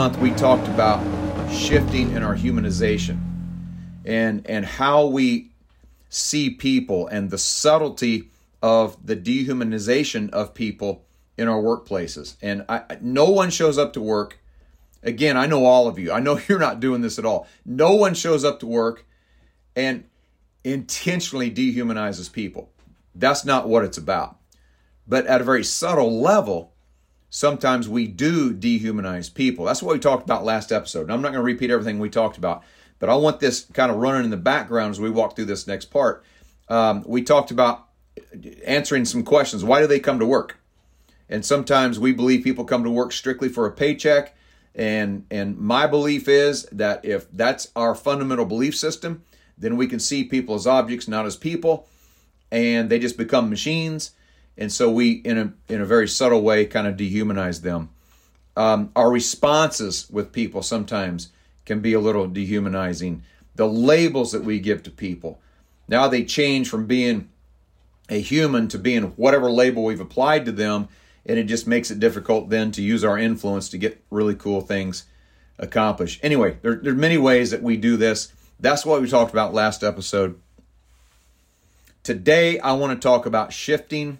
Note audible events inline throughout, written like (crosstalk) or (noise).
Month we talked about shifting in our humanization and and how we see people and the subtlety of the dehumanization of people in our workplaces. And I, no one shows up to work. Again, I know all of you. I know (laughs) you're not doing this at all. No one shows up to work and intentionally dehumanizes people. That's not what it's about. But at a very subtle level, sometimes we do dehumanize people. That's what we talked about last episode. And I'm not going to repeat everything we talked about, but I want this kind of running in the background as we walk through this next part. Um, we talked about answering some questions. Why do they come to work? And sometimes we believe people come to work strictly for a paycheck. And, and my belief is that if that's our fundamental belief system, then we can see people as objects, not as people, and they just become machines. And so we, in a in a very subtle way, kind of dehumanize them. Um, our responses with people sometimes can be a little dehumanizing. The labels that we give to people now they change from being a human to being whatever label we've applied to them, and it just makes it difficult then to use our influence to get really cool things accomplished. Anyway, there, there are many ways that we do this. That's what we talked about last episode. Today, I want to talk about shifting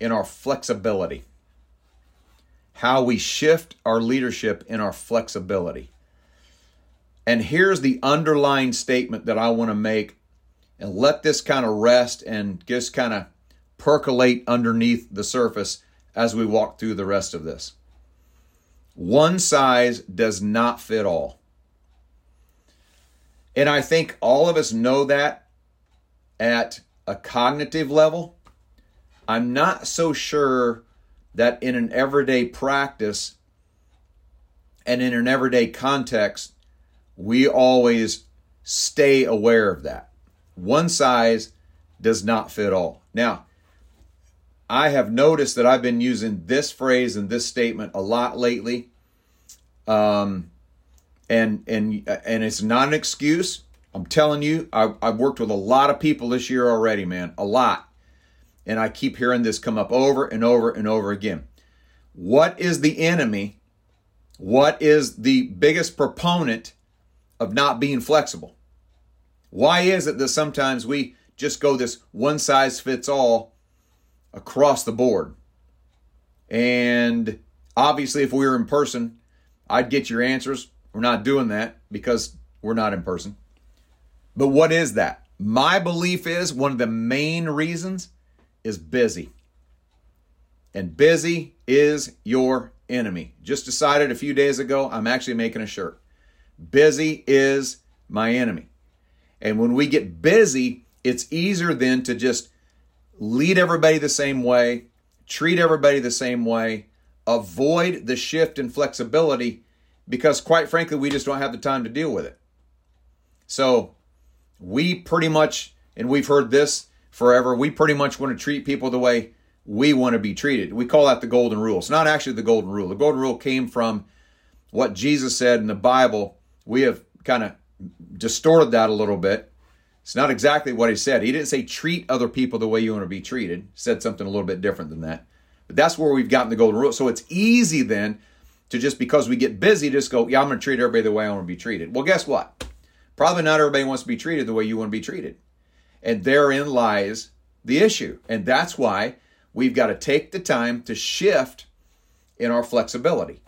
in our flexibility. How we shift our leadership in our flexibility. And here's the underlying statement that I want to make and let this kind of rest and just kind of percolate underneath the surface as we walk through the rest of this. One size does not fit all. And I think all of us know that at a cognitive level. I'm not so sure that in an everyday practice and in an everyday context, we always stay aware of that. One size does not fit all. Now, I have noticed that I've been using this phrase and this statement a lot lately. Um, and and and it's not an excuse. I'm telling you, I, I've worked with a lot of people this year already, man, a lot, and I keep hearing this come up over and over and over again. What is the enemy? What is the biggest proponent of not being flexible? Why is it that sometimes we just go this one size fits all across the board? And obviously, if we were in person, I'd get your answers. We're not doing that because we're not in person. But what is that? My belief is one of the main reasons is busy. And busy is your enemy. Just decided a few days ago, I'm actually making a shirt. Busy is my enemy. And when we get busy, it's easier then to just lead everybody the same way, treat everybody the same way, avoid the shift in flexibility because quite frankly, we just don't have the time to deal with it. So we pretty much, and we've heard this forever, we pretty much want to treat people the way we want to be treated. We call that the golden rule. It's not actually the golden rule. The golden rule came from what Jesus said in the Bible. We have kind of distorted that a little bit. It's not exactly what he said. He didn't say treat other people the way you want to be treated. He said something a little bit different than that. But that's where we've gotten the golden rule. So it's easy then to just because we get busy, just go, yeah, I'm going to treat everybody the way I want to be treated. Well, guess what? Probably not everybody wants to be treated the way you want to be treated. And therein lies the issue. And that's why we've got to take the time to shift in our flexibility.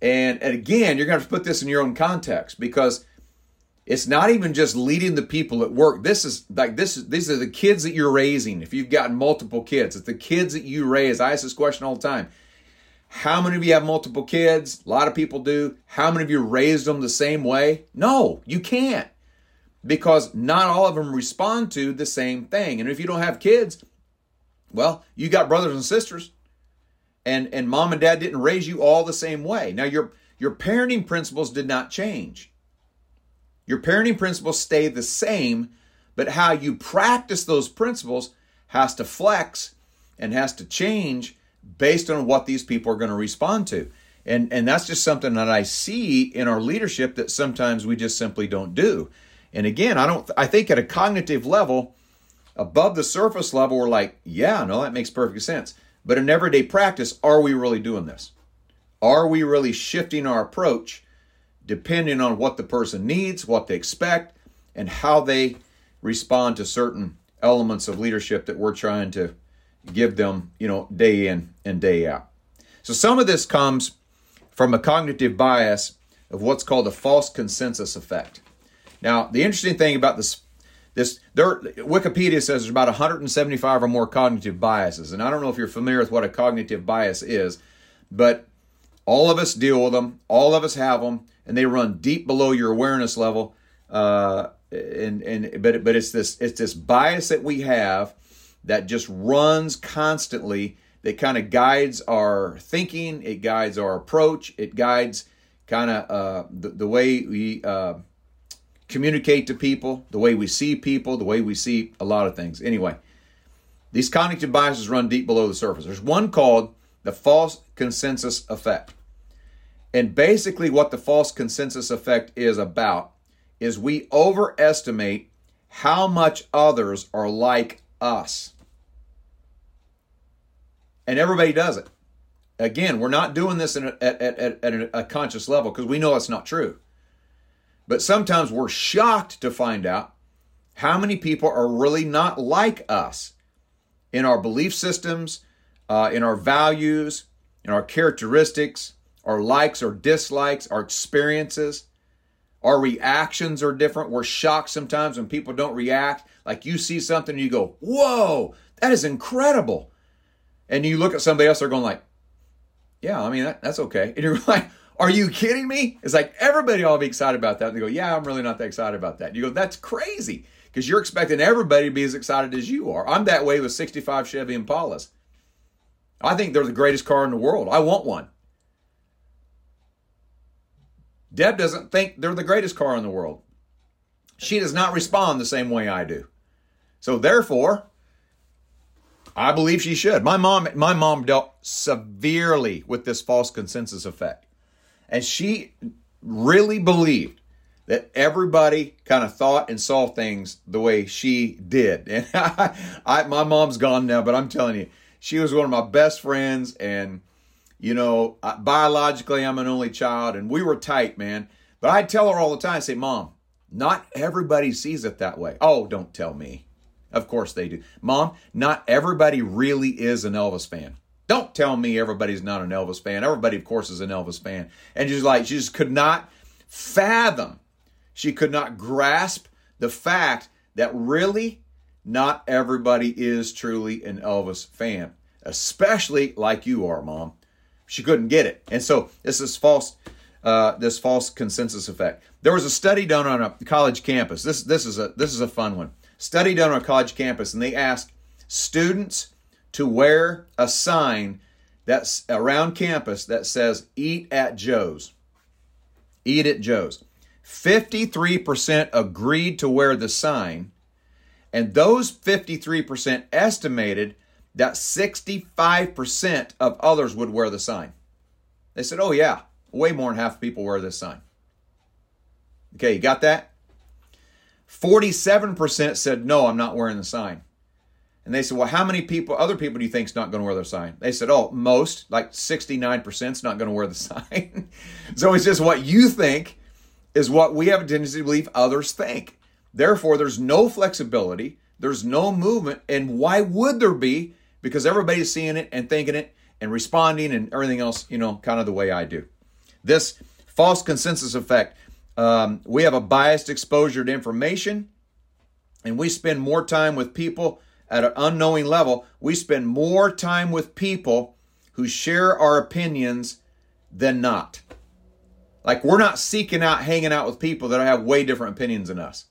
And, and again, you're going to, to put this in your own context because it's not even just leading the people at work. This is like this is these are the kids that you're raising. If you've got multiple kids, it's the kids that you raise. I ask this question all the time. How many of you have multiple kids? A lot of people do. How many of you raised them the same way? No, you can't. Because not all of them respond to the same thing. And if you don't have kids, well, you got brothers and sisters. And and mom and dad didn't raise you all the same way. Now your your parenting principles did not change. Your parenting principles stay the same, but how you practice those principles has to flex and has to change based on what these people are going to respond to. And, and that's just something that I see in our leadership that sometimes we just simply don't do. And again, I don't I think at a cognitive level, above the surface level, we're like, yeah, no, that makes perfect sense. But in everyday practice, are we really doing this? Are we really shifting our approach depending on what the person needs, what they expect, and how they respond to certain elements of leadership that we're trying to give them, you know, day in and day out. So some of this comes from a cognitive bias of what's called a false consensus effect. Now, the interesting thing about this this there Wikipedia says there's about 175 or more cognitive biases, and I don't know if you're familiar with what a cognitive bias is, but all of us deal with them. All of us have them, and they run deep below your awareness level. Uh, and and but but it's this it's this bias that we have that just runs constantly that kind of guides our thinking it guides our approach it guides kind of uh, the, the way we uh, communicate to people the way we see people the way we see a lot of things anyway these cognitive biases run deep below the surface there's one called the false consensus effect and basically what the false consensus effect is about is we overestimate how much others are like us. And everybody does it. Again, we're not doing this a, at, at, at a conscious level because we know it's not true. But sometimes we're shocked to find out how many people are really not like us in our belief systems, uh, in our values, in our characteristics, our likes or dislikes, our experiences. Our reactions are different. We're shocked sometimes when people don't react. Like you see something and you go, whoa, that is incredible. And you look at somebody else, they're going like, yeah, I mean, that, that's okay. (laughs) And you're like, are you kidding me? It's like everybody all be excited about that. And they go, yeah, I'm really not that excited about that. You go, that's crazy because you're expecting everybody to be as excited as you are. I'm that way with 65 Chevy Impalas. I think they're the greatest car in the world. I want one. Deb doesn't think they're the greatest car in the world. She does not respond the same way I do. So therefore, I believe she should. My mom my mom dealt severely with this false consensus effect. And she really believed that everybody kind of thought and saw things the way she did. (laughs) And I, I, my mom's gone now, but I'm telling you, she was one of my best friends and you know, biologically, I'm an only child, and we were tight, man. But I tell her all the time, I say, Mom, not everybody sees it that way. Oh, don't tell me. Of course they do. Mom, not everybody really is an Elvis fan. Don't tell me everybody's not an Elvis fan. Everybody, of course, is an Elvis fan. And she's like, she just could not fathom, she could not grasp the fact that really not everybody is truly an Elvis fan, especially like you are, Mom she couldn't get it. And so this is false, uh, this false consensus effect. There was a study done on a college campus. This this is a this is a fun one. Study done on a college campus, and they asked students to wear a sign that's around campus that says "Eat at Joe's." Eat at Joe's. 53% agreed to wear the sign, and those 53% estimated that 65% of others would wear the sign. They said, oh, yeah, way more than half people wear this sign. Okay, you got that? 47% said, no, I'm not wearing the sign. And they said, well, how many people, other people do you think is not going to wear their sign? They said, oh, most, like 69% is not going to wear the (laughs) sign. so it's just what you think is what we have a tendency to believe others think. Therefore, there's no flexibility, there's no movement, and why would there be because everybody's seeing it and thinking it and responding and everything else, you know, kind of the way I do. This false consensus effect, um, we have a biased exposure to information and we spend more time with people at an unknowing level. We spend more time with people who share our opinions than not. Like we're not seeking out hanging out with people that have way different opinions than us.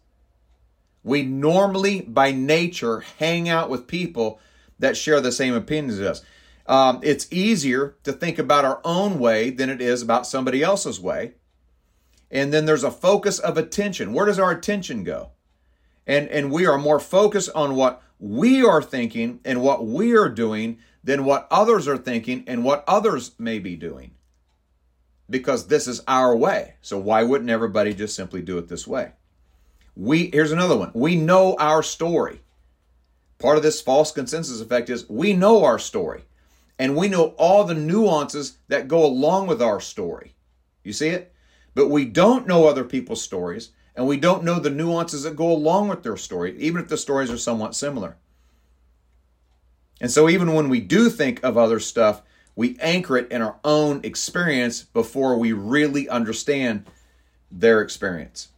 We normally, by nature, hang out with people that share the same opinions as us. Um, it's easier to think about our own way than it is about somebody else's way. And then there's a focus of attention. Where does our attention go? And, and we are more focused on what we are thinking and what we are doing than what others are thinking and what others may be doing. Because this is our way. So why wouldn't everybody just simply do it this way? We here's another one. We know our story. Part of this false consensus effect is we know our story. and we know all the nuances that go along with our story. You see it? But we don't know other people's stories, and we don't know the nuances that go along with their story, even if the stories are somewhat similar. And so, even when we do think of other stuff, we anchor it in our own experience before we really understand their experience.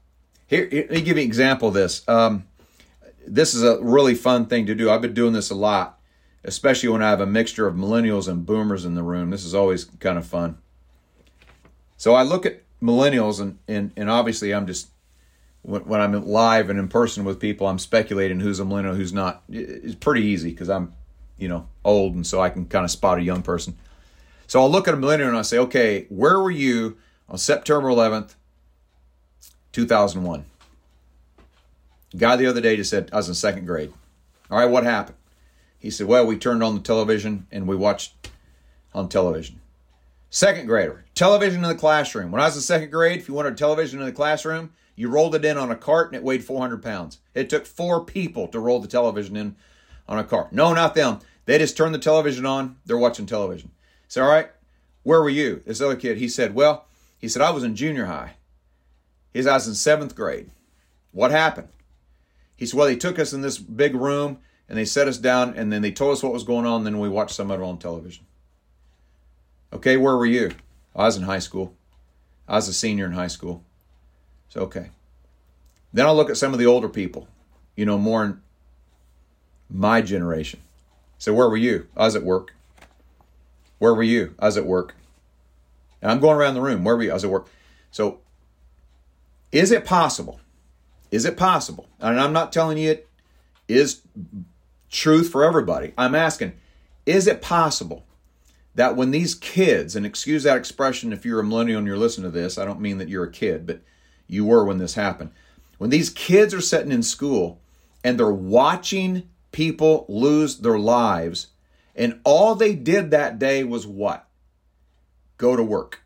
Here, let me give you an example of this. Um, this is a really fun thing to do. I've been doing this a lot, especially when I have a mixture of millennials and boomers in the room. This is always kind of fun. So I look at millennials, and, and, and obviously, I'm just when, when I'm live and in person with people, I'm speculating who's a millennial, who's not. It's pretty easy because I'm, you know, old, and so I can kind of spot a young person. So I'll look at a millennial and I say, okay, where were you on September 11th, 2001? Guy the other day just said, I was in second grade. All right, what happened? He said, well, we turned on the television and we watched on television. Second grader, television in the classroom. When I was in second grade, if you wanted television in the classroom, you rolled it in on a cart and it weighed 400 pounds. It took four people to roll the television in on a cart. No, not them. They just turned the television on. They're watching television. Say, all right, where were you? This other kid, he said, well, he said, I was in junior high. He said, I was in seventh grade. What happened? He said, well, they took us in this big room and they set us down and then they told us what was going on. And then we watched some of it on television. Okay, where were you? I was in high school. I was a senior in high school. So, okay. Then I'll look at some of the older people, you know, more in my generation. So, where were you? I was at work. Where were you? I was at work. And I'm going around the room. Where were you? I was at work. So, is it possible? Is it possible? And I'm not telling you it is truth for everybody. I'm asking, is it possible that when these kids, and excuse that expression if you're a millennial and you're listening to this, I don't mean that you're a kid, but you were when this happened. When these kids are sitting in school and they're watching people lose their lives, and all they did that day was what? Go to work.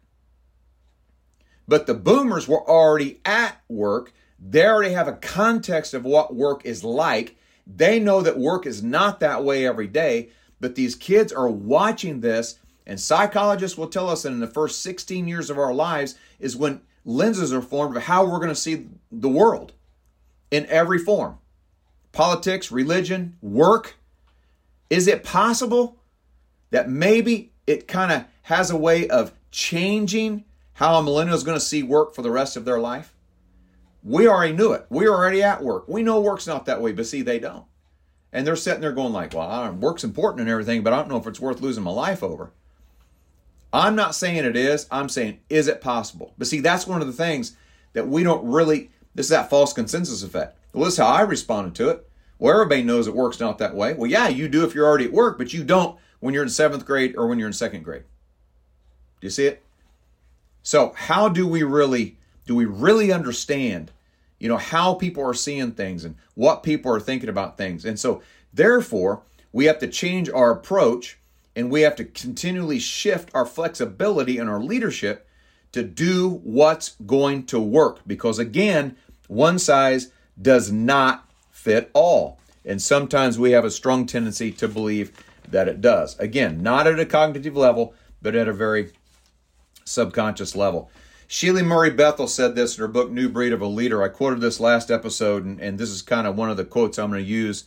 But the boomers were already at work. They already have a context of what work is like. They know that work is not that way every day. But these kids are watching this, and psychologists will tell us that in the first 16 years of our lives is when lenses are formed of how we're going to see the world in every form politics, religion, work. Is it possible that maybe it kind of has a way of changing how a millennial is going to see work for the rest of their life? We already knew it. We're already at work. We know work's not that way, but see, they don't. And they're sitting there going like, well, work's important and everything, but I don't know if it's worth losing my life over. I'm not saying it is. I'm saying, is it possible? But see, that's one of the things that we don't really, this is that false consensus effect. Well, this is how I responded to it. Well, everybody knows it works not that way. Well, yeah, you do if you're already at work, but you don't when you're in seventh grade or when you're in second grade. Do you see it? So, how do we really do we really understand, you know, how people are seeing things and what people are thinking about things? And so, therefore, we have to change our approach and we have to continually shift our flexibility and our leadership to do what's going to work because again, one size does not fit all. And sometimes we have a strong tendency to believe that it does. Again, not at a cognitive level, but at a very subconscious level. Sheila Murray Bethel said this in her book, New Breed of a Leader. I quoted this last episode, and, and this is kind of one of the quotes I'm going to use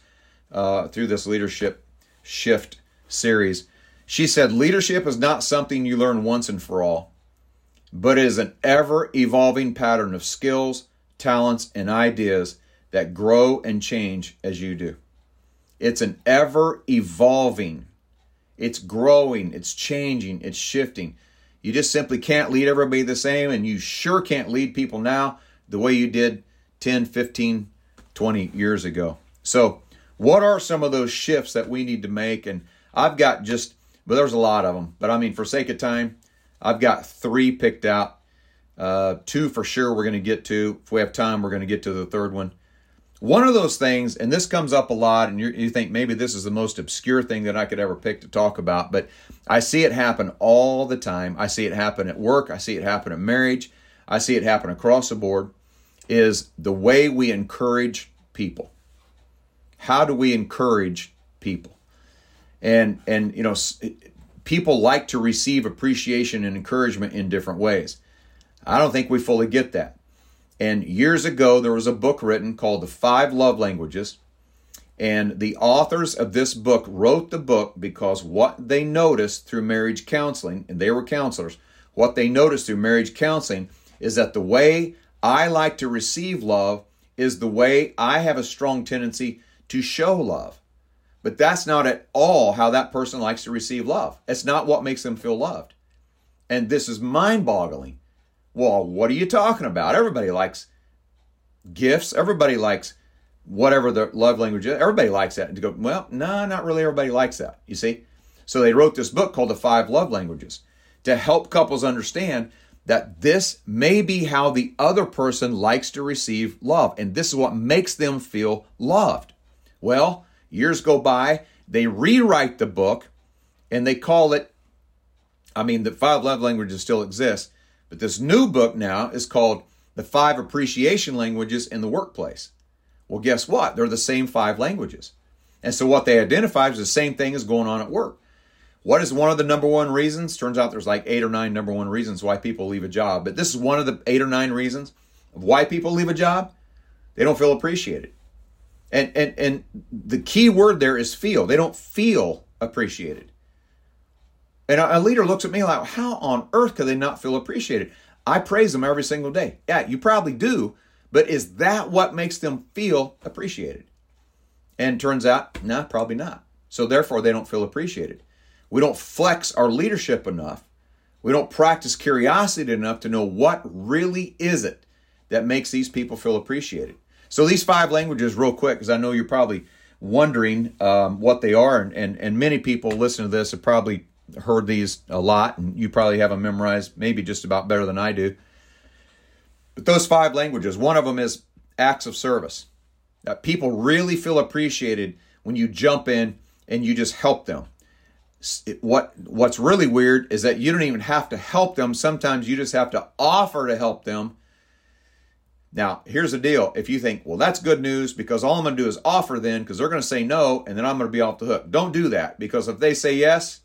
uh, through this leadership shift series. She said, Leadership is not something you learn once and for all, but is an ever evolving pattern of skills, talents, and ideas that grow and change as you do. It's an ever evolving, it's growing, it's changing, it's shifting. You just simply can't lead everybody the same, and you sure can't lead people now the way you did 10, 15, 20 years ago. So, what are some of those shifts that we need to make? And I've got just, but there's a lot of them. But I mean, for sake of time, I've got three picked out. Uh, two for sure we're going to get to. If we have time, we're going to get to the third one. One of those things, and this comes up a lot, and you think maybe this is the most obscure thing that I could ever pick to talk about, but I see it happen all the time. I see it happen at work, I see it happen in marriage, I see it happen across the board, is the way we encourage people. How do we encourage people? And and you know, people like to receive appreciation and encouragement in different ways. I don't think we fully get that. And years ago, there was a book written called The Five Love Languages. And the authors of this book wrote the book because what they noticed through marriage counseling, and they were counselors, what they noticed through marriage counseling is that the way I like to receive love is the way I have a strong tendency to show love. But that's not at all how that person likes to receive love. It's not what makes them feel loved. And this is mind boggling. Well, what are you talking about? Everybody likes gifts. Everybody likes whatever the love language is. Everybody likes that. And to go, well, no, not really everybody likes that, you see? So they wrote this book called The Five Love Languages to help couples understand that this may be how the other person likes to receive love. And this is what makes them feel loved. Well, years go by, they rewrite the book and they call it, I mean, the five love languages still exist, but this new book now is called The Five Appreciation Languages in the Workplace. Well, guess what? They're the same five languages. And so what they identify is the same thing is going on at work. What is one of the number one reasons? Turns out there's like eight or nine number one reasons why people leave a job. But this is one of the eight or nine reasons of why people leave a job. They don't feel appreciated. And and and the key word there is feel. They don't feel appreciated. And a leader looks at me like, how on earth could they not feel appreciated? I praise them every single day. Yeah, you probably do, but is that what makes them feel appreciated? And turns out, nah, probably not. So therefore, they don't feel appreciated. We don't flex our leadership enough. We don't practice curiosity enough to know what really is it that makes these people feel appreciated. So these five languages, real quick, because I know you're probably wondering um, what they are, and, and, and many people listen to this have probably heard these a lot, and you probably have them memorized, maybe just about better than I do. But those five languages, one of them is acts of service. That people really feel appreciated when you jump in and you just help them. What what's really weird is that you don't even have to help them. Sometimes you just have to offer to help them now, here's the deal. If you think, well, that's good news because all I'm going to do is offer then because they're going to say no and then I'm going to be off the hook. Don't do that because if they say yes,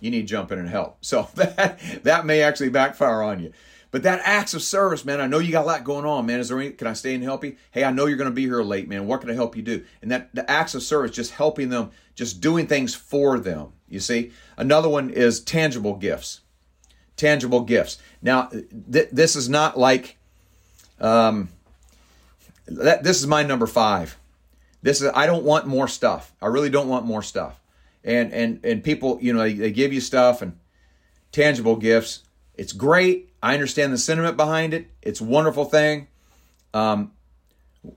you need to jump in and help. (laughs) So that, that may actually backfire on you. But that acts of service, man, I know you got a lot going on, man. Is there any, can I stay and help you? Hey, I know you're going to be here late, man. What can I help you do? And that the acts of service, just helping them, just doing things for them. You see? Another one is tangible gifts. Tangible gifts. Now, th- this is not like um, that, this is my number five. This is I don't want more stuff. I really don't want more stuff. And and and people, you know, they, they give you stuff and tangible gifts. It's great. I understand the sentiment behind it. It's a wonderful thing. Um,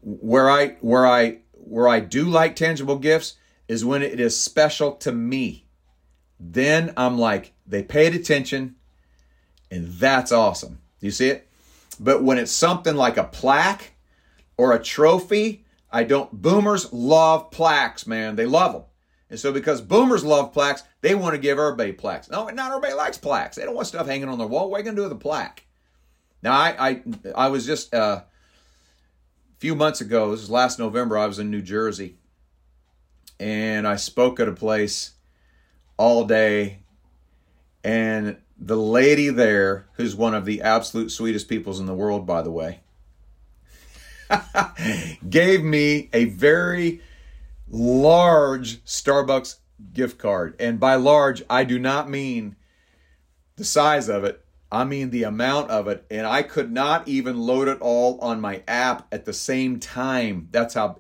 where I where I where I do like tangible gifts is when it is special to me. Then I'm like, they paid attention, and that's awesome. Do you see it? But when it's something like a plaque or a trophy, I don't. Boomers love plaques, man. They love them. And so, because boomers love plaques, they want to give everybody plaques. No, not everybody likes plaques. They don't want stuff hanging on their wall. What are you going to do with a plaque? Now, I, I, I was just uh, a few months ago, this was last November, I was in New Jersey. And I spoke at a place all day. And the lady there, who's one of the absolute sweetest peoples in the world, by the way, (laughs) gave me a very large Starbucks gift card. And by large, I do not mean the size of it, I mean the amount of it. And I could not even load it all on my app at the same time. That's how.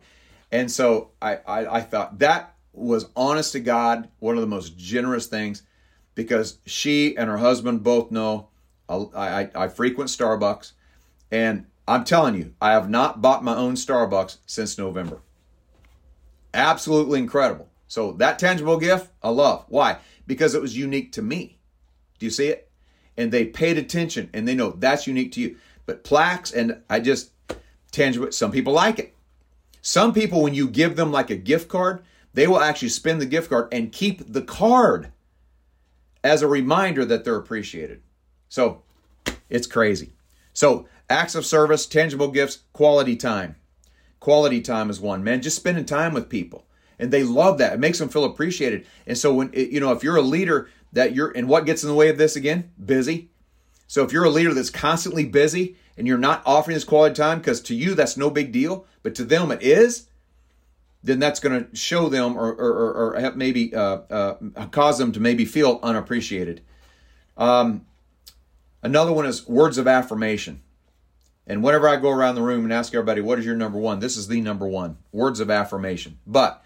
And so I, I, I thought that was honest to God, one of the most generous things because she and her husband both know I, I, I frequent Starbucks. And I'm telling you, I have not bought my own Starbucks since November. Absolutely incredible. So that tangible gift, I love. Why? Because it was unique to me. Do you see it? And they paid attention and they know that's unique to you. But plaques and I just tangible some people like it. Some people when you give them like a gift card, they will actually spend the gift card and keep the card as a reminder that they're appreciated. So it's crazy. So acts of service, tangible gifts, quality time. Quality time is one, man. Just spending time with people. And they love that. It makes them feel appreciated. And so when you know, if you're a leader that you're, and what gets in the way of this again? Busy. So if you're a leader that's constantly busy and you're not offering this quality time, because to you that's no big deal, but to them it is, then that's going to show them or, or, or maybe uh, uh, cause them to maybe feel unappreciated. Um, another one is words of affirmation. And whenever I go around the room and ask everybody, what is your number one? This is the number one words of affirmation. But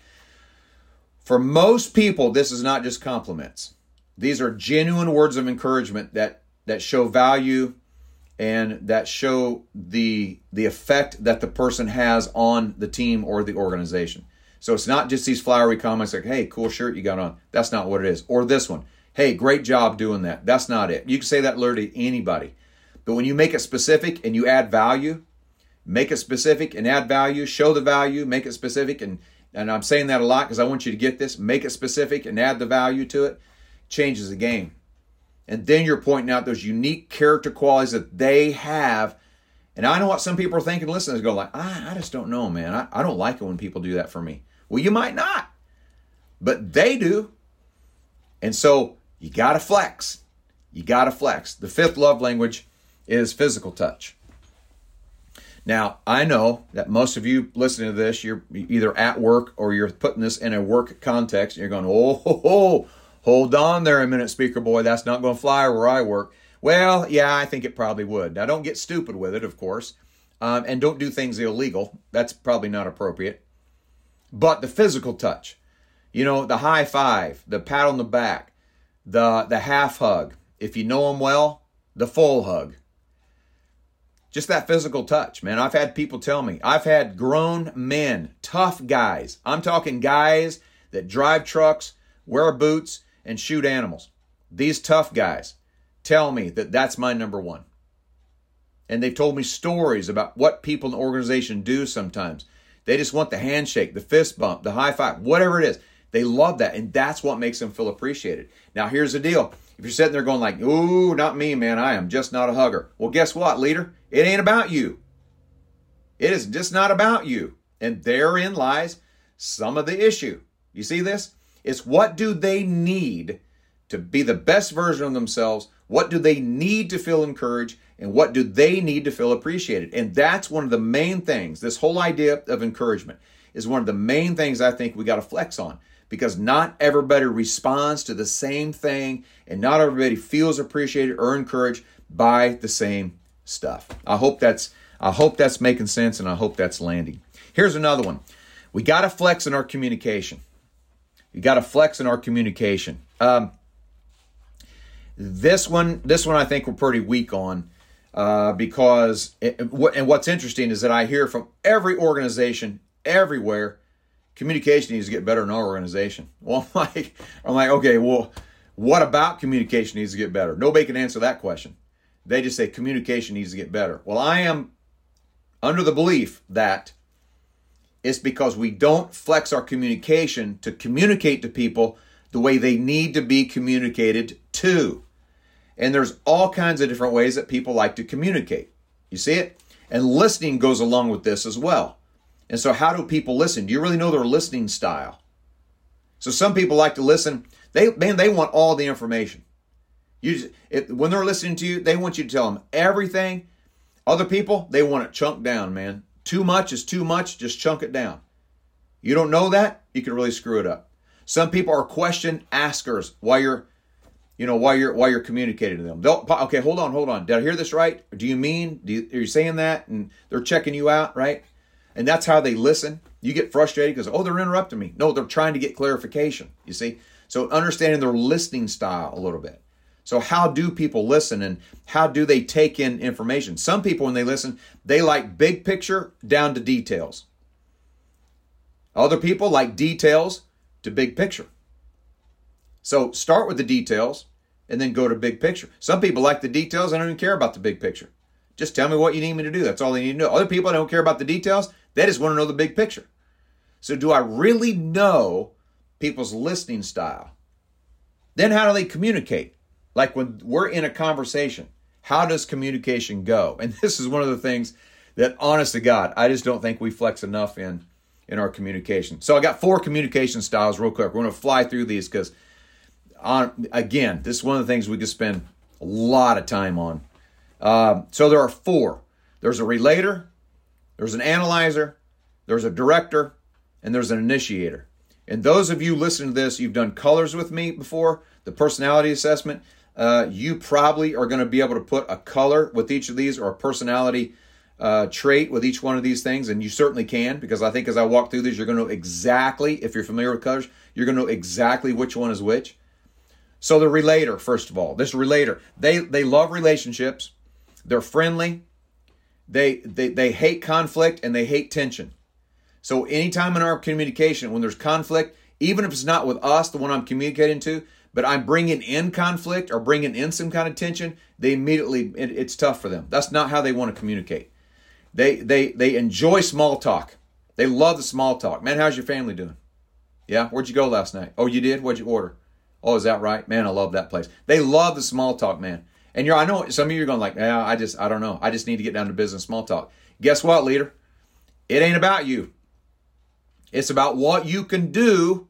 for most people, this is not just compliments. These are genuine words of encouragement that, that show value and that show the the effect that the person has on the team or the organization. So it's not just these flowery comments like, "Hey, cool shirt you got on." That's not what it is. Or this one, "Hey, great job doing that." That's not it. You can say that literally to anybody. But when you make it specific and you add value, make it specific and add value, show the value, make it specific and and I'm saying that a lot because I want you to get this, make it specific and add the value to it, changes the game. And then you're pointing out those unique character qualities that they have. And I know what some people are thinking, listeners go like, I, I just don't know, man. I, I don't like it when people do that for me. Well, you might not, but they do. And so you got to flex. You got to flex. The fifth love language is physical touch. Now, I know that most of you listening to this, you're either at work or you're putting this in a work context and you're going, oh, ho, ho, Hold on there a minute, speaker boy. That's not going to fly where I work. Well, yeah, I think it probably would. Now, don't get stupid with it, of course, um, and don't do things illegal. That's probably not appropriate. But the physical touch, you know, the high five, the pat on the back, the the half hug. If you know them well, the full hug. Just that physical touch, man. I've had people tell me. I've had grown men, tough guys. I'm talking guys that drive trucks, wear boots, and shoot animals. These tough guys tell me that that's my number one. And they've told me stories about what people in the organization do sometimes. They just want the handshake, the fist bump, the high five, whatever it is. They love that. And that's what makes them feel appreciated. Now, here's the deal. If you're sitting there going like, ooh, not me, man, I am just not a hugger. Well, guess what, leader? It ain't about you. It is just not about you. And therein lies some of the issue. You see this? It's what do they need to be the best version of themselves? What do they need to feel encouraged? And what do they need to feel appreciated? And that's one of the main things. This whole idea of encouragement is one of the main things I think we got to flex on because not everybody responds to the same thing and not everybody feels appreciated or encouraged by the same stuff. I hope that's I hope that's making sense and I hope that's landing. Here's another one. We got to flex in our communication. You got to flex in our communication. Um, this one, this one, I think we're pretty weak on uh, because, it, and what's interesting is that I hear from every organization everywhere, communication needs to get better in our organization. (laughs) Well, I'm like, I'm like, okay, well, what about communication needs to get better? Nobody can answer that question. They just say communication needs to get better. Well, I am under the belief that it's because we don't flex our communication to communicate to people the way they need to be communicated to. And there's all kinds of different ways that people like to communicate. You see it? And listening goes along with this as well. And so, how do people listen? Do you really know their listening style? So, some people like to listen. They man, they want all the information. You, when they're listening to you, they want you to tell them everything. Other people, they want it chunked down, man. Too much is too much, just chunk it down. You don't know that, you can really screw it up. Some people are question askers while you're you know while you're while you're communicating to them. They'll okay, hold on, hold on. Did I hear this right? Do you mean do you, are you saying that? And they're checking you out, right? And that's how they listen. You get frustrated because oh, they're interrupting me. No, they're trying to get clarification. You see, so understanding their listening style a little bit. So, how do people listen and how do they take in information? Some people, when they listen, they like big picture down to details. Other people like details to big picture. So, start with the details and then go to big picture. Some people like the details and don't even care about the big picture. Just tell me what you need me to do. That's all they need to know. Other people don't care about the details, they just want to know the big picture. So, do I really know people's listening style? Then, how do they communicate? Like when we're in a conversation, how does communication go? And (laughs) this is one of the things that, honest to God, I just don't think we flex enough in in our communication. So I got four communication styles real quick. We're going to fly through these because on again, this is one of the things we could spend a lot of time on. Uh, so there are four. There's a relator, there's an analyzer, there's a director, and there's an initiator. And those of you listening to this, you've done colors with me before, the personality assessment. Uh, you probably are going to be able to put a color with each of these or a personality uh, trait with each one of these things, and you certainly can because I think as I walk through these, you're going to know exactly, if you're familiar with colors, you're going to know exactly which one is which. So the relator, first of all, this relator, they they love relationships, they're friendly, they they they hate conflict and they hate tension. So anytime in our communication, when there's conflict, even if it's not with us, the one I'm communicating to, but I'm bringing in conflict or bringing in some kind of tension, they immediately it, it's tough for them. That's not how they want to communicate. They they they enjoy small talk. They love the small talk. Man, how's your family doing? Yeah, where'd you go last night? Oh, you did? What'd you order? Oh, is that right? Man, I love that place. They love the small talk, man. And you're I know some of you are going like, yeah, I just I don't know. I just need to get down to business small talk. Guess what, leader? It ain't about you. It's about what you can do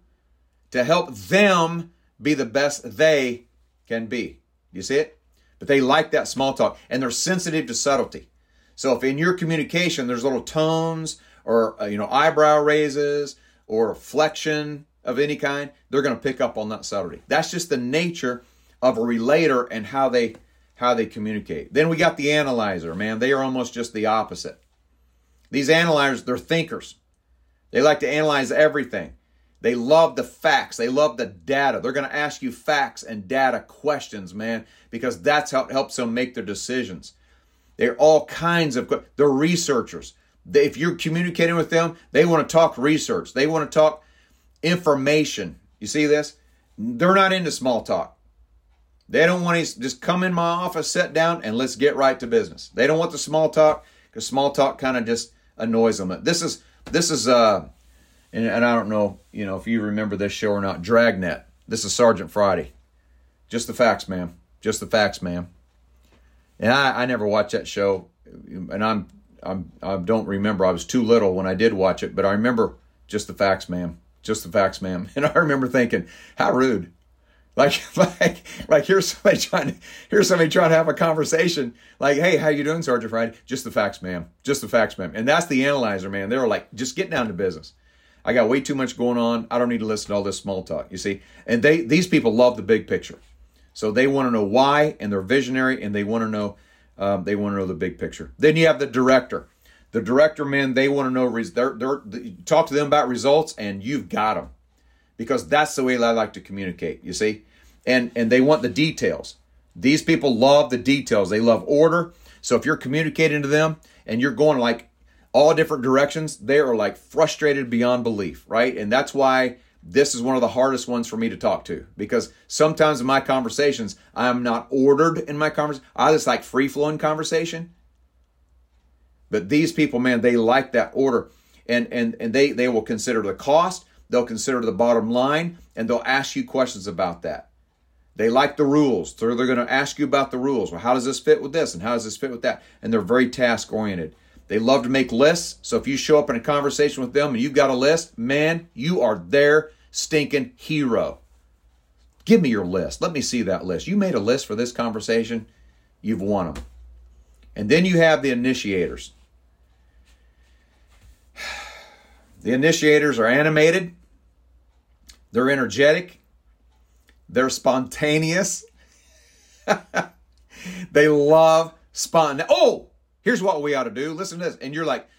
to help them be the best they can be. You see it? But they like that small talk and they're sensitive to subtlety. So if in your communication there's little tones or uh, you know eyebrow raises or flexion of any kind, they're going to pick up on that subtlety. That's just the nature of a relator and how they how they communicate. Then we got the analyzer, man. They are almost just the opposite. These analyzers, they're thinkers. They like to analyze everything. They love the facts. They love the data. They're going to ask you facts and data questions, man, because that's how it helps them make their decisions. They're all kinds of, they're researchers. They, if you're communicating with them, they want to talk research. They want to talk information. You see this? They're not into small talk. They don't want to just come in my office, sit down, and let's get right to business. They don't want the small talk because small talk kind of just annoys them. This is this is uh, and, and I don't know, you know, if you remember this show or not. Dragnet. This is Sergeant Friday. Just the facts, ma'am. Just the facts, ma'am. And I, I never watched that show, and I'm, I'm I don't remember. I was too little when I did watch it, but I remember just the facts, ma'am. Just the facts, ma'am. (laughs) And I remember thinking, how rude. Like, (laughs) like, like here's somebody trying to, here's somebody trying to have a conversation. Like, hey, how you doing, Sergeant Friday? Just the facts, ma'am. Just the facts, ma'am. And that's the analyzer, man. They were like, just get down to business. I got way too much going on. I don't need to listen to all this small talk. You see, and they these people love the big picture. So they want to know why, and they're visionary, and they want to know um, they want to know the big picture. Then you have the director. The director, man, they want to know. They're, they're, they, talk to them about results, and you've got them because that's the way I like to communicate. You see, and and they want the details. These people love the details. They love order. So if you're communicating to them and you're going like all different directions, they are like frustrated beyond belief, right? And that's why this is one of the hardest ones for me to talk to because sometimes in my conversations, I'm not ordered in my conversation. I just like free flowing conversation. But these people, man, they like that order. And, and, and they, they will consider the cost, they'll consider the bottom line, and they'll ask you questions about that. They like the rules. So they're going to ask you about the rules. Well, how does this fit with this? And how does this fit with that? And they're very task oriented. They love to make lists. So if you show up in a conversation with them and you've got a list, man, you are their stinking hero. Give me your list. Let me see that list. You made a list for this conversation, you've won them. And then you have the initiators. The initiators are animated, they're energetic, they're spontaneous. (laughs) they love spontaneous. Oh, here's what we ought to do. Listen to this. And you're like,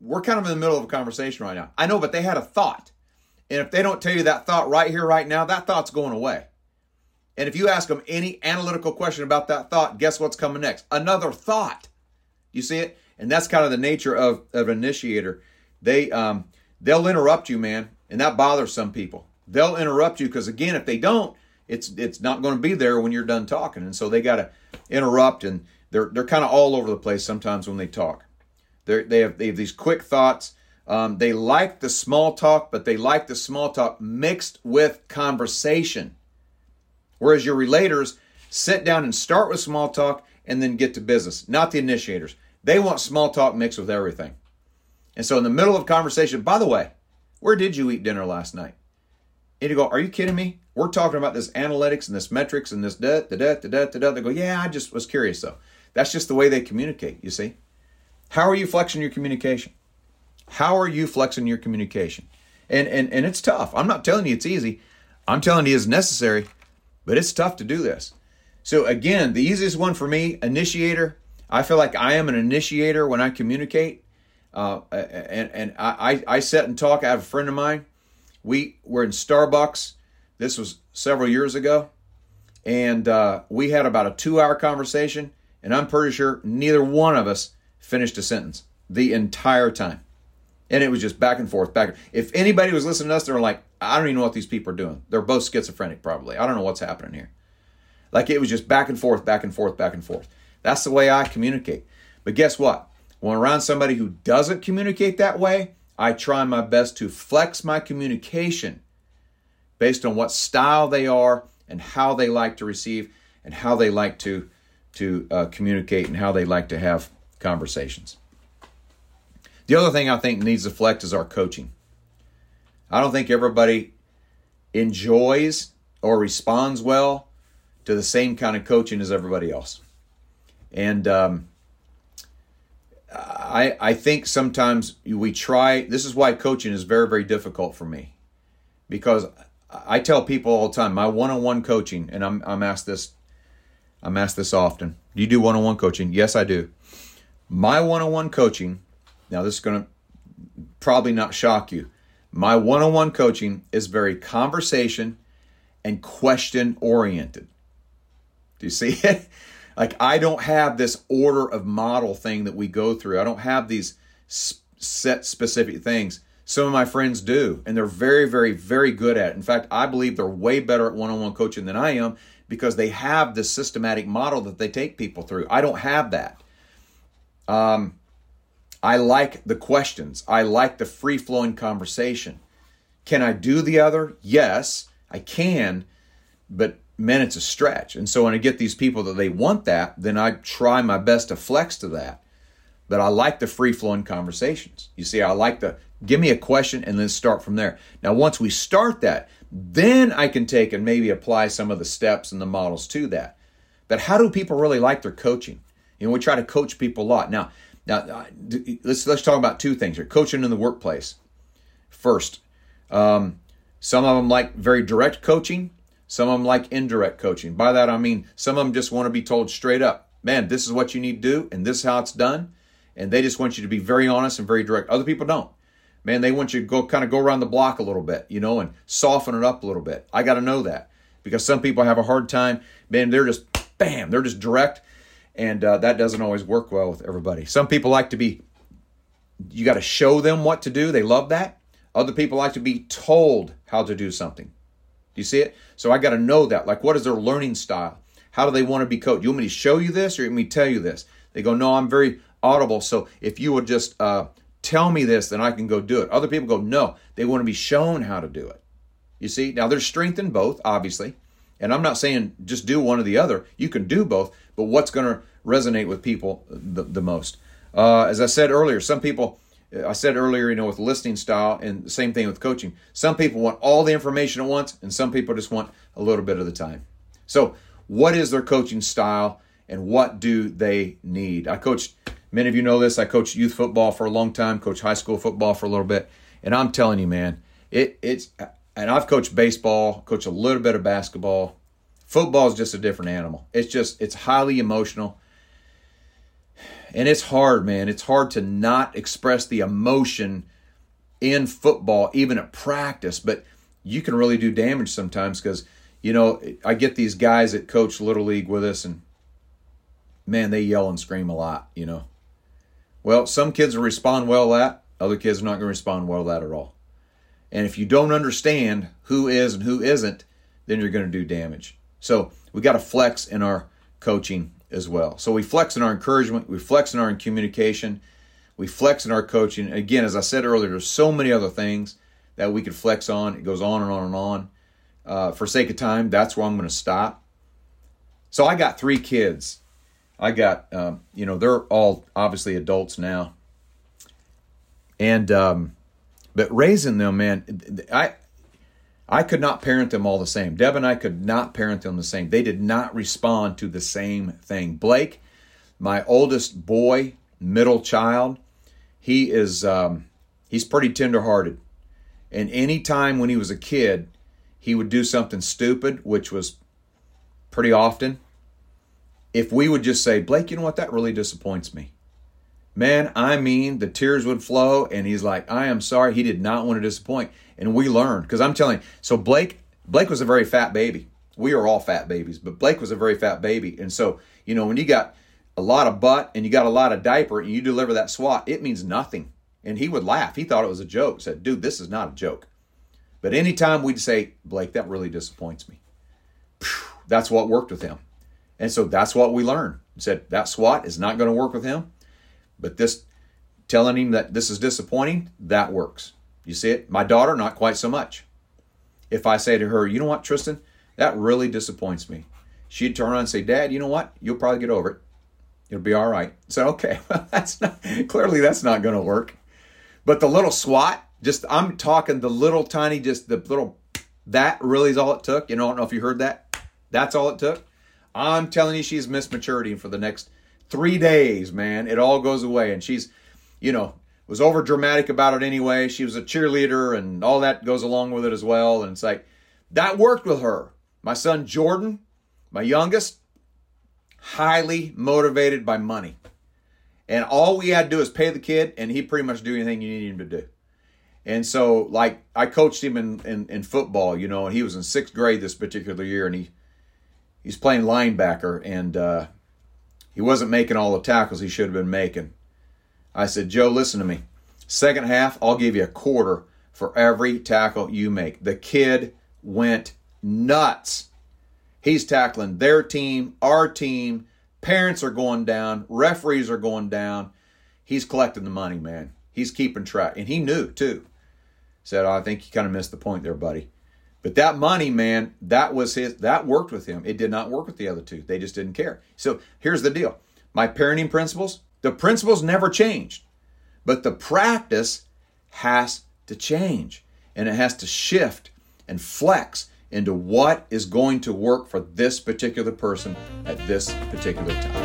we're kind of in the middle of a conversation right now. I know, but they had a thought. And if they don't tell you that thought right here, right now, that thought's going away. And if you ask them any analytical question about that thought, guess what's coming next? Another thought. You see it? And that's kind of the nature of, of an initiator. They um, they'll interrupt you, man, and that bothers some people. They'll interrupt you because again, if they don't, it's it's not going to be there when you're done talking. And so they got to interrupt and they're they're kind of all over the place sometimes when they talk. They they have they have these quick thoughts. Um, they like the small talk, but they like the small talk mixed with conversation. Whereas your relators sit down and start with small talk and then get to business. Not the initiators. They want small talk mixed with everything. And so in the middle of conversation, by the way, where did you eat dinner last night? And you go, are you kidding me? We're talking about this analytics and this metrics and this da da da da da da. They go, yeah, I just was curious though. That's just the way they communicate. You see, how are you flexing your communication? How are you flexing your communication? And and and it's tough. I'm not telling you it's easy. I'm telling you it's necessary, but it's tough to do this. So again, the easiest one for me, initiator. I feel like I am an initiator when I communicate. Uh, and and I, I sit and talk. I have a friend of mine. We were in Starbucks. This was several years ago, and uh, we had about a two-hour conversation. And I'm pretty sure neither one of us finished a sentence the entire time. And it was just back and forth, back. If anybody was listening to us, they're like, I don't even know what these people are doing. They're both schizophrenic, probably. I don't know what's happening here. Like it was just back and forth, back and forth, back and forth. That's the way I communicate. But guess what? When around somebody who doesn't communicate that way, I try my best to flex my communication based on what style they are and how they like to receive and how they like to to uh, communicate and how they like to have conversations. The other thing I think needs to flex is our coaching. I don't think everybody enjoys or responds well to the same kind of coaching as everybody else. And um, I, I think sometimes we try, this is why coaching is very, very difficult for me. Because I tell people all the time, my one on one coaching, and I'm, I'm asked this, I'm asked this often. Do you do one on one coaching? Yes, I do. My one on one coaching, now this is going to probably not shock you. My one on one coaching is very conversation and question oriented. Do you see (laughs) it? Like I don't have this order of model thing that we go through. I don't have these set specific things. Some of my friends do, and they're very, very, very good at it. In fact, I believe they're way better at one on one coaching than I am because they have this systematic model that they take people through. I don't have that. Um, I like the questions, I like the free flowing conversation. Can I do the other? Yes, I can, but man, it's a stretch. And so when I get these people that they want that, then I try my best to flex to that. But I like the free flowing conversations. You see, I like the give me a question and then start from there. Now, once we start that, then I can take and maybe apply some of the steps and the models to that. But how do people really like their coaching? You know, we try to coach people a lot. Now, now uh, let's let's talk about two things here. Coaching in the workplace. First, um, some of them like very direct coaching. Some of them like indirect coaching. By that I mean some of them just want to be told straight up, man, this is what you need to do, and this is how it's done. And they just want you to be very honest and very direct. Other people don't. Man, they want you to go kind of go around the block a little bit, you know, and soften it up a little bit. I got to know that because some people have a hard time. Man, they're just bam, they're just direct, and uh, that doesn't always work well with everybody. Some people like to be. You got to show them what to do. They love that. Other people like to be told how to do something. Do you see it? So I got to know that. Like, what is their learning style? How do they want to be coached? You want me to show you this or you want me to tell you this? They go, no, I'm very audible. So if you would just uh, tell me this, then I can go do it. Other people go, no, they want to be shown how to do it. You see? Now, there's strength in both, obviously. And I'm not saying just do one or the other. You can do both, but what's going to resonate with people the, the most? Uh, as I said earlier, some people I said earlier, you know, with listening style, and the same thing with coaching. Some people want all the information at once, and some people just want a little bit of the time. So, what is their coaching style, and what do they need? I coached, many of you know this, I coached youth football for a long time, coached high school football for a little bit, and I'm telling you, man, it it's, and I've coached baseball, coached a little bit of basketball. Football is just a different animal. It's just, it's highly emotional and it's hard, man. It's hard to not express the emotion in football, even at practice, but you can really do damage sometimes because, you know, I get these guys that coach Little League with us, and man, they yell and scream a lot, you know. Well, some kids will respond well to that, other kids are not going to respond well to that at all. And if you don't understand who is and who isn't, then you're going to do damage. So we got to flex in our coaching as well. So we flex in our encouragement, we flex in our communication, we flex in our coaching. Again, as I said earlier, there's so many other things that we could flex on. It goes on and on and on. Uh, for sake of time, that's where I'm going to stop. So I got three kids. I got, um, you know, they're all obviously adults now. And, um, but raising them, man, I, I could not parent them all the same. Deb and I could not parent them the same. They did not respond to the same thing. Blake, my oldest boy, middle child, he is um, he's pretty tenderhearted. And any time when he was a kid, he would do something stupid, which was pretty often. If we would just say, Blake, you know what? That really disappoints me. Man, I mean, the tears would flow, and he's like, I am sorry. He did not want to disappoint. And we learned because I'm telling you, so Blake, Blake was a very fat baby. We are all fat babies, but Blake was a very fat baby. And so, you know, when you got a lot of butt and you got a lot of diaper and you deliver that swat, it means nothing. And he would laugh. He thought it was a joke. Said, dude, this is not a joke. But anytime we'd say, Blake, that really disappoints me. That's what worked with him. And so that's what we learned. said that SWAT is not going to work with him, but this telling him that this is disappointing, that works. You see it? My daughter, not quite so much. If I say to her, you know what, Tristan, that really disappoints me. She'd turn around and say, Dad, you know what? You'll probably get over it. It'll be all right. So okay, (laughs) well that's not clearly that's not going to work. But the little SWAT, just I'm talking the little tiny, just the little that really is all it took. You know, I don't know if you heard that. That's all it took. I'm telling you, she's missed maturity for the next three days, man. It all goes away. And she's, you know, was over dramatic about it anyway. She was a cheerleader and all that goes along with it as well. And it's like, that worked with her. My son Jordan, my youngest, highly motivated by money. And all we had to do is pay the kid, and he'd pretty much do anything you needed him to do. And so, like, I coached him in, in, in football, you know, and he was in sixth grade this particular year, and he he's playing linebacker, and uh, he wasn't making all the tackles he should have been making. I said, Joe, listen to me. Second half, I'll give you a quarter for every tackle you make. The kid went nuts. He's tackling their team, our team. Parents are going down. Referees are going down. He's collecting the money, man. He's keeping track. And he knew, too. Said, oh, I think you kind of missed the point there, buddy. But that money, man, that was his, that worked with him. It did not work with the other two. They just didn't care. So here's the deal my parenting principles, the principles never changed, but the practice has to change and it has to shift and flex into what is going to work for this particular person at this particular time.